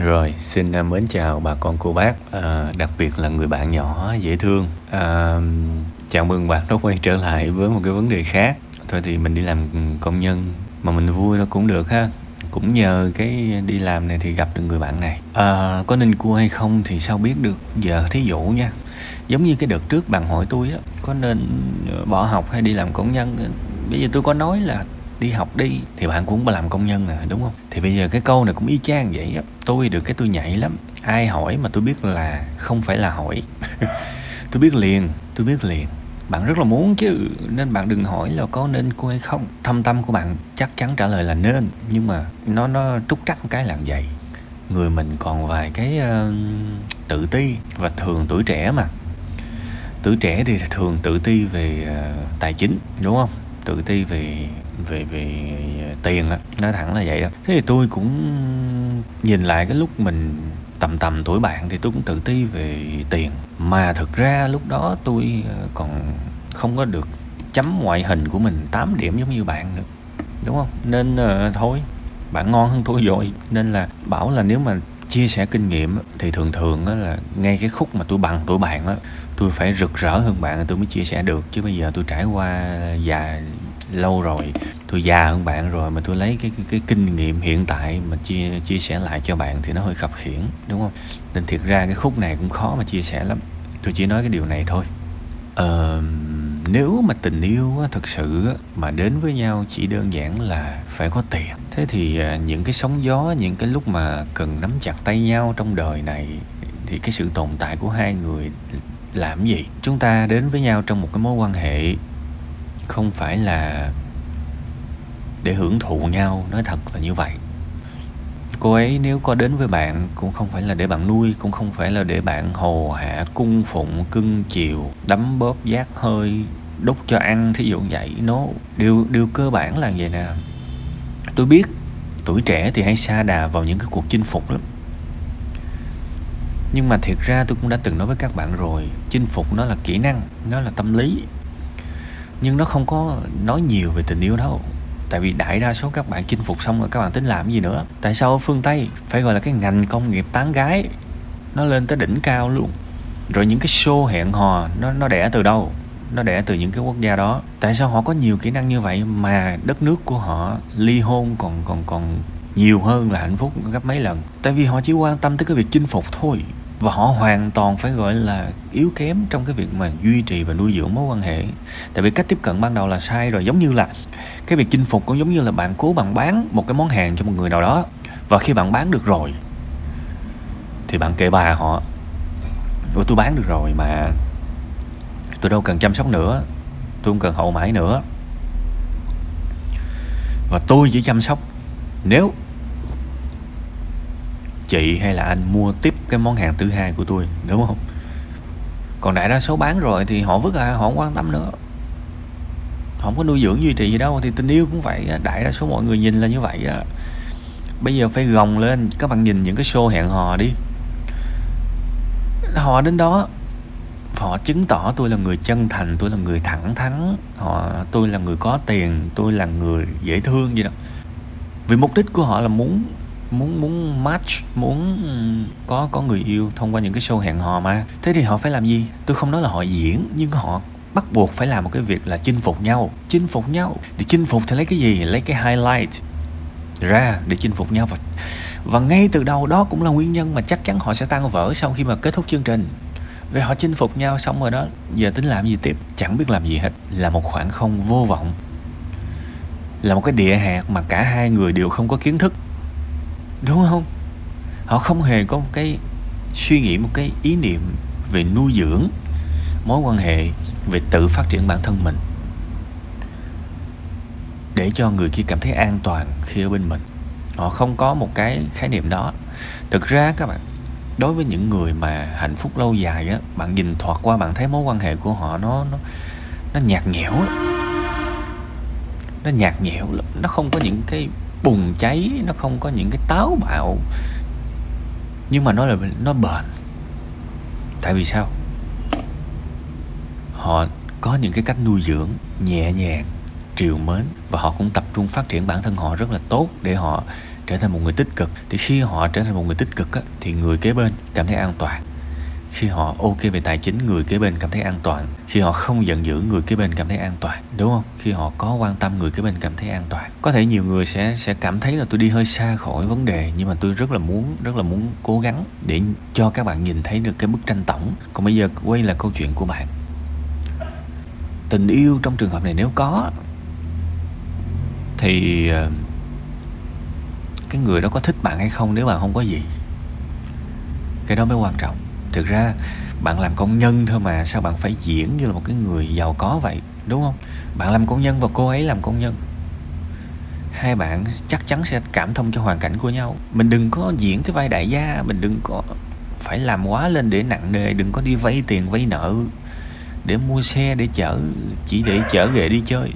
Rồi, xin à, mến chào bà con cô bác, à, đặc biệt là người bạn nhỏ dễ thương. À, chào mừng bạn đã quay trở lại với một cái vấn đề khác. Thôi thì mình đi làm công nhân mà mình vui nó cũng được ha. Cũng nhờ cái đi làm này thì gặp được người bạn này. À, có nên cua hay không thì sao biết được. Giờ thí dụ nha, giống như cái đợt trước bạn hỏi tôi á, có nên ờ, bỏ học hay đi làm công nhân. Bây giờ tôi có nói là đi học đi thì bạn cũng làm công nhân à đúng không? Thì bây giờ cái câu này cũng y chang vậy á. Tôi được cái tôi nhảy lắm. Ai hỏi mà tôi biết là không phải là hỏi. Tôi biết liền tôi biết liền. Bạn rất là muốn chứ nên bạn đừng hỏi là có nên cô hay không. Thâm tâm của bạn chắc chắn trả lời là nên nhưng mà nó nó trúc trắc cái làng vậy. Người mình còn vài cái uh, tự ti và thường tuổi trẻ mà. Tuổi trẻ thì thường tự ti về uh, tài chính đúng không? Tự ti về về về tiền á. Nói thẳng là vậy đó thế thì tôi cũng nhìn lại cái lúc mình tầm tầm tuổi bạn thì tôi cũng tự ti về tiền. Mà thực ra lúc đó tôi ờ, còn không có được chấm ngoại hình của mình 8 điểm giống như bạn nữa đúng không? Nên uh, thôi bạn ngon hơn tôi rồi. Nên là bảo là nếu mà chia sẻ kinh nghiệm thì thường thường là ngay cái khúc mà tôi bằng tuổi bạn á tôi phải rực rỡ hơn bạn tôi mới chia sẻ được. Chứ bây giờ tôi trải qua già lâu rồi tôi già hơn bạn rồi mà tôi lấy cái cái, cái kinh nghiệm hiện tại mà chia chia sẻ lại cho bạn thì nó hơi khập khiển đúng không? Nên thiệt ra cái khúc này cũng khó mà chia sẻ lắm. Tôi chỉ nói cái điều này thôi. Ờ, nếu mà tình yêu thật sự mà đến với nhau chỉ đơn giản là phải có tiền. Thế thì à, những cái sóng gió những cái lúc mà cần nắm chặt tay nhau trong đời này thì cái sự tồn tại của hai người làm gì? Chúng ta đến với nhau trong một cái mối quan hệ không phải là để hưởng thụ nhau, nói thật là như vậy. Cô ấy nếu có đến với bạn cũng không phải là để bạn nuôi, cũng không phải là để bạn hồ hạ cung phụng, cưng chiều, đấm bóp, giác hơi, đút cho ăn, thí dụ vậy. Nó no. điều điều cơ bản là vậy nè. Tôi biết tuổi trẻ thì hay xa đà vào những cái cuộc chinh phục lắm. Nhưng mà thiệt ra tôi cũng đã từng nói với các bạn rồi, chinh phục nó là kỹ năng, nó là tâm lý nhưng nó không có nói nhiều về tình yêu đâu. Tại vì đại đa số các bạn chinh phục xong rồi các bạn tính làm gì nữa? Tại sao ở phương tây phải gọi là cái ngành công nghiệp tán gái? Nó lên tới đỉnh cao luôn. Rồi những cái show hẹn hò, nó nó đẻ từ đâu? Nó đẻ từ những cái quốc gia đó. Tại sao họ có nhiều kỹ năng như vậy mà đất nước của họ ly hôn còn còn còn nhiều hơn là hạnh phúc gấp mấy lần? Tại vì họ chỉ quan tâm tới cái việc chinh phục thôi và họ hoàn toàn phải, gọi là, yếu kém trong cái việc mà duy trì và nuôi dưỡng mối quan hệ. Tại vì cách tiếp cận ban đầu là sai rồi, giống như là cái việc chinh phục cũng giống như là bạn cố bạn bán một cái món hàng cho một người nào đó, và khi bạn bán được rồi, thì bạn kệ bà họ, Ủa, tôi bán được rồi mà Tôi đâu cần chăm sóc nữa, Tôi không cần hậu mãi nữa. Và tôi chỉ chăm sóc Nếu chị hay là anh mua tiếp cái món hàng thứ hai của tôi, đúng không? Còn đại đa số bán rồi thì họ vứt à họ không quan tâm nữa. Họ không có nuôi dưỡng duy trì gì đâu, thì tình yêu cũng vậy đại đa số mọi người nhìn là như vậy á. Bây giờ phải gồng lên, các bạn nhìn những cái show hẹn hò đi. Họ đến đó, họ chứng tỏ tôi là người chân thành, tôi là người thẳng thắn, họ, tôi là người có tiền, tôi là người dễ thương gì đó. Vì mục đích của họ là muốn muốn muốn match, muốn có có người yêu thông qua những cái show hẹn hò mà. Thế thì họ phải làm gì? Tôi không nói là họ diễn, nhưng họ bắt buộc phải làm một cái việc là chinh phục nhau. Chinh phục nhau. Để chinh phục thì lấy cái gì? Lấy cái highlight ra để chinh phục nhau. Và và ngay từ đầu đó cũng là nguyên nhân mà chắc chắn họ sẽ tan vỡ sau khi mà kết thúc chương trình. Vì họ chinh phục nhau xong rồi đó, giờ tính làm gì tiếp? Chẳng biết làm gì hết. Là một khoảng không vô vọng. Là một cái địa hạt mà cả hai người đều không có kiến thức đúng không? Họ không hề có một cái suy nghĩ, một cái ý niệm về nuôi dưỡng mối quan hệ, về tự phát triển bản thân mình để cho người kia cảm thấy an toàn khi ở bên mình. Họ không có một cái khái niệm đó. Thực ra các bạn, đối với những người mà hạnh phúc lâu dài á, bạn nhìn thoạt qua bạn thấy mối quan hệ của họ nó nó nó nhạt nhẽo nó nhạt nhẽo lắm. Nó không có những cái bùng cháy nó không có những cái táo bạo. Nhưng mà nó là nó bền. Tại vì sao? Họ có những cái cách nuôi dưỡng nhẹ nhàng triều mến và họ cũng tập trung phát triển bản thân họ rất là tốt để họ trở thành một người tích cực. Thì khi họ trở thành một người tích cực á, thì người kế bên cảm thấy an toàn khi họ ok về tài chính, người kế bên cảm thấy an toàn. Khi họ không giận dữ, người kế bên cảm thấy an toàn, đúng không? Khi họ có quan tâm, người kế bên cảm thấy an toàn. Có thể nhiều người sẽ sẽ cảm thấy là tôi đi hơi xa khỏi vấn đề, nhưng mà tôi rất là muốn, rất là muốn cố gắng để cho các bạn nhìn thấy được cái bức tranh tổng. Còn bây giờ quay là câu chuyện của bạn. Tình yêu trong trường hợp này nếu có, thì ờ, cái người đó có thích bạn hay không nếu bạn không có gì? Cái đó mới quan trọng thực ra, bạn làm công nhân thôi mà, sao bạn phải diễn như là một cái người giàu có vậy, đúng không? Bạn làm công nhân và cô ấy làm công nhân. Hai bạn chắc chắn sẽ cảm thông cho hoàn cảnh của nhau. Mình đừng có diễn cái vai đại gia, mình đừng có phải làm quá lên để nặng nề, đừng có đi vay tiền, vay nợ, để mua xe, để chở, chỉ để chở ghệ đi chơi.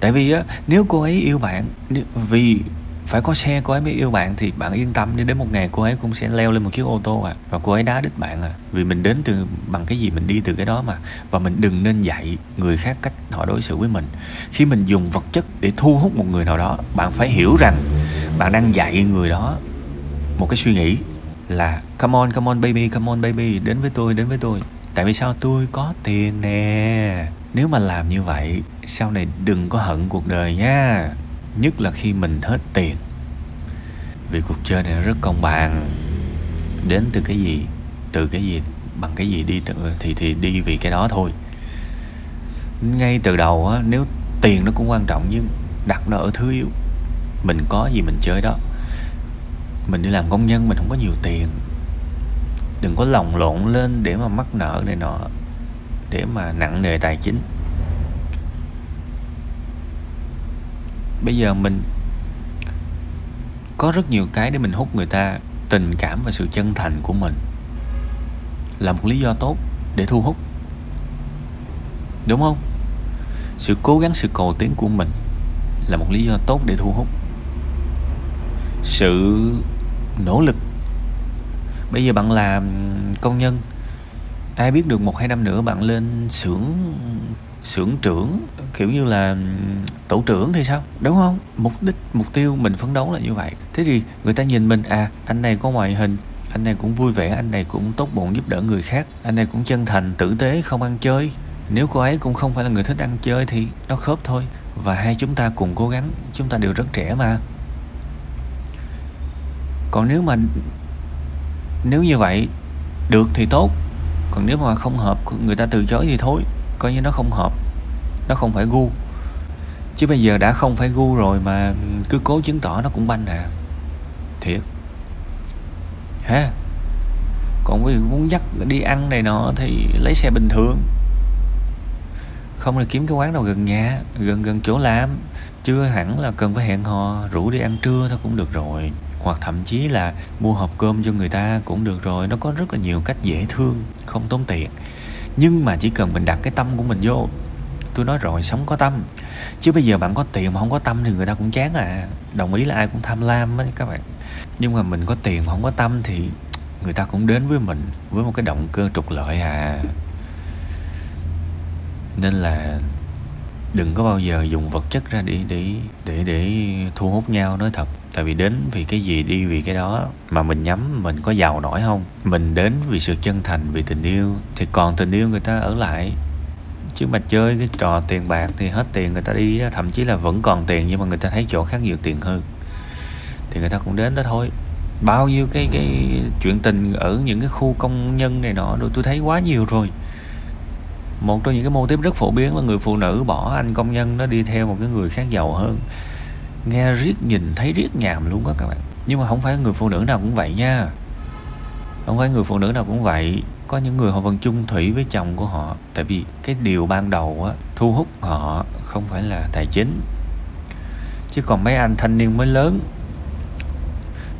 Tại vì á, nếu cô ấy yêu bạn vì phải có xe, cô ấy mới yêu bạn thì bạn yên tâm. Đi đến một ngày cô ấy cũng sẽ leo lên một chiếc ô tô à và cô ấy đá đít bạn à. Vì mình đến từ, bằng cái gì mình đi từ cái đó mà. Và mình đừng nên dạy người khác cách họ đối xử với mình. Khi mình dùng vật chất để thu hút một người nào đó, bạn phải hiểu rằng bạn đang dạy người đó một cái suy nghĩ là, come on come on, baby, come on, baby, đến với tôi, đến với tôi. Tại vì sao? Tôi có tiền nè. Nếu mà làm như vậy, sau này đừng có hận cuộc đời nha nhất là khi mình hết tiền. Vì cuộc chơi này rất công bằng. Đến từ cái gì? Từ cái gì? Bằng cái gì đi từ, thì thì đi vì cái đó thôi. Ngay từ đầu á nếu tiền nó cũng quan trọng nhưng đặt nó ở thứ yếu. Mình có gì mình chơi đó. Mình đi làm công nhân mình không có nhiều tiền. Đừng có lồng lộn lên để mà mắc nợ này nọ để mà nặng nề tài chính. Bây giờ mình có rất nhiều cái để mình hút người ta tình cảm và sự chân thành của mình. Là một lý do tốt để thu hút. Đúng không? Sự cố gắng, sự cầu tiến của mình là một lý do tốt để thu hút. Sự nỗ lực. Bây giờ bạn làm công nhân, ai biết được một hai năm nữa bạn lên xưởng xưởng trưởng, kiểu như là tổ trưởng thì sao? Đúng không? Mục đích, mục tiêu mình phấn đấu là như vậy. Thế thì người ta nhìn mình à anh này có ngoại hình, anh này cũng vui vẻ, anh này cũng tốt bụng giúp đỡ người khác, anh này cũng chân thành, tử tế, không ăn chơi. Nếu cô ấy cũng không phải là người thích ăn chơi thì nó khớp thôi. Và hai chúng ta cùng cố gắng, chúng ta đều rất trẻ mà. Còn nếu mà, nếu như vậy, được thì tốt. Còn nếu mà không hợp, người ta từ chối thì thôi coi như nó không hợp. Nó không phải gu. Chứ bây giờ đã không phải gu rồi mà cứ cố chứng tỏ nó cũng banh à. Thiệt. Ha còn quý vị muốn dắt đi ăn này nọ thì lấy xe bình thường. Không là kiếm cái quán nào gần nhà, gần gần chỗ làm. Chưa hẳn là cần phải hẹn hò, rủ đi ăn trưa nó cũng được rồi. Hoặc thậm chí là mua hộp cơm cho người ta cũng được rồi. Nó có rất là nhiều cách dễ thương, không tốn tiền nhưng mà chỉ cần mình đặt cái tâm của mình vô. Tôi nói rồi, sống có tâm. Chứ bây giờ bạn có tiền mà không có tâm thì người ta cũng chán à. Đồng ý là ai cũng tham lam á các bạn. Nhưng mà mình có tiền mà không có tâm thì người ta cũng đến với mình với một cái động cơ trục lợi à. Nên là đừng có bao giờ dùng vật chất ra để để để để thu hút nhau, nói thật tại vì đến vì cái gì đi vì cái đó mà mình nhắm, mình có giàu nổi không? Mình đến vì sự chân thành, vì tình yêu. Thì còn tình yêu người ta ở lại. Chứ mà chơi cái trò tiền bạc thì hết tiền người ta đi thậm chí là vẫn còn tiền nhưng mà người ta thấy chỗ khác nhiều tiền hơn. Thì người ta cũng đến đó thôi. Bao nhiêu cái cái chuyện tình ở những cái khu công nhân này nọ tôi thấy quá nhiều rồi. Một trong những cái mô tiếp rất phổ biến là người phụ nữ bỏ anh công nhân nó đi theo một cái người khác giàu hơn nghe riết nhìn thấy riết nhàm luôn á các bạn. Nhưng mà không phải người phụ nữ nào cũng vậy nha. Không phải người phụ nữ nào cũng vậy. Có những người họ vẫn chung thủy với chồng của họ. Tại vì cái điều ban đầu á, thu hút họ không phải là tài chính. Chứ còn mấy anh thanh niên mới lớn,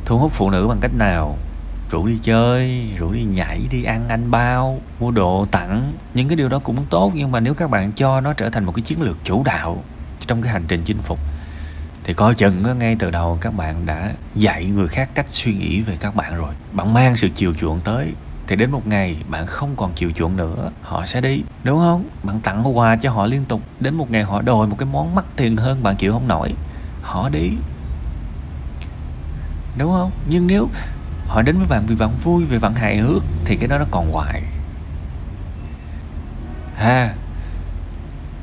thu hút phụ nữ bằng cách nào? Rủ đi chơi, rủ đi nhảy, đi ăn anh bao, mua đồ tặng. Những cái điều đó cũng tốt, nhưng mà nếu các bạn cho nó trở thành một cái chiến lược chủ đạo trong cái hành trình chinh phục thì coi chừng ngay từ đầu các bạn đã dạy người khác cách suy nghĩ về các bạn rồi. Bạn mang sự chiều chuộng tới, thì đến một ngày bạn không còn chiều chuộng nữa, họ sẽ đi, đúng không? Bạn tặng quà cho họ liên tục, đến một ngày họ đòi một cái món mắc tiền hơn bạn chịu không nổi, họ đi. Đúng không? Nhưng nếu họ đến với bạn vì bạn vui, vì bạn hài hước, thì cái đó nó còn hoài. Ha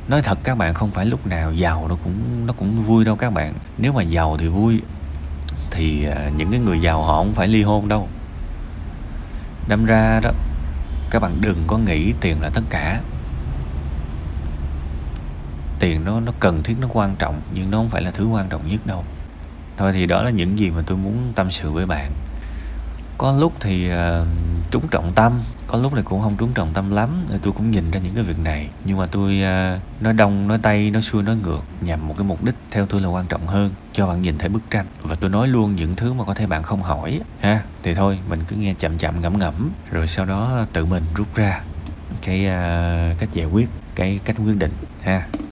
nói thật, các bạn không phải lúc nào giàu nó cũng nó cũng vui đâu các bạn. Nếu mà giàu thì vui, thì à, những cái người giàu họ không phải ly hôn đâu. Đâm ra đó, các bạn đừng có nghĩ tiền là tất cả. Tiền nó nó cần thiết, nó quan trọng, nhưng nó không phải là thứ quan trọng nhất đâu. Thôi thì đó là những gì mà tôi muốn tâm sự với bạn có lúc thì uh, trúng trọng tâm có lúc này cũng không trúng trọng tâm lắm tôi cũng nhìn ra những cái việc này. Nhưng mà tôi uh, nói đông nói tây nói xuôi nói ngược nhằm một cái mục đích theo tôi là quan trọng hơn cho bạn nhìn thấy bức tranh. Và tôi nói luôn những thứ mà có thể bạn không hỏi ha? Thì thôi mình cứ nghe chậm chậm ngẫm ngẫm rồi sau đó tự mình rút ra cái uh, cách giải quyết cái cách quyết định ha?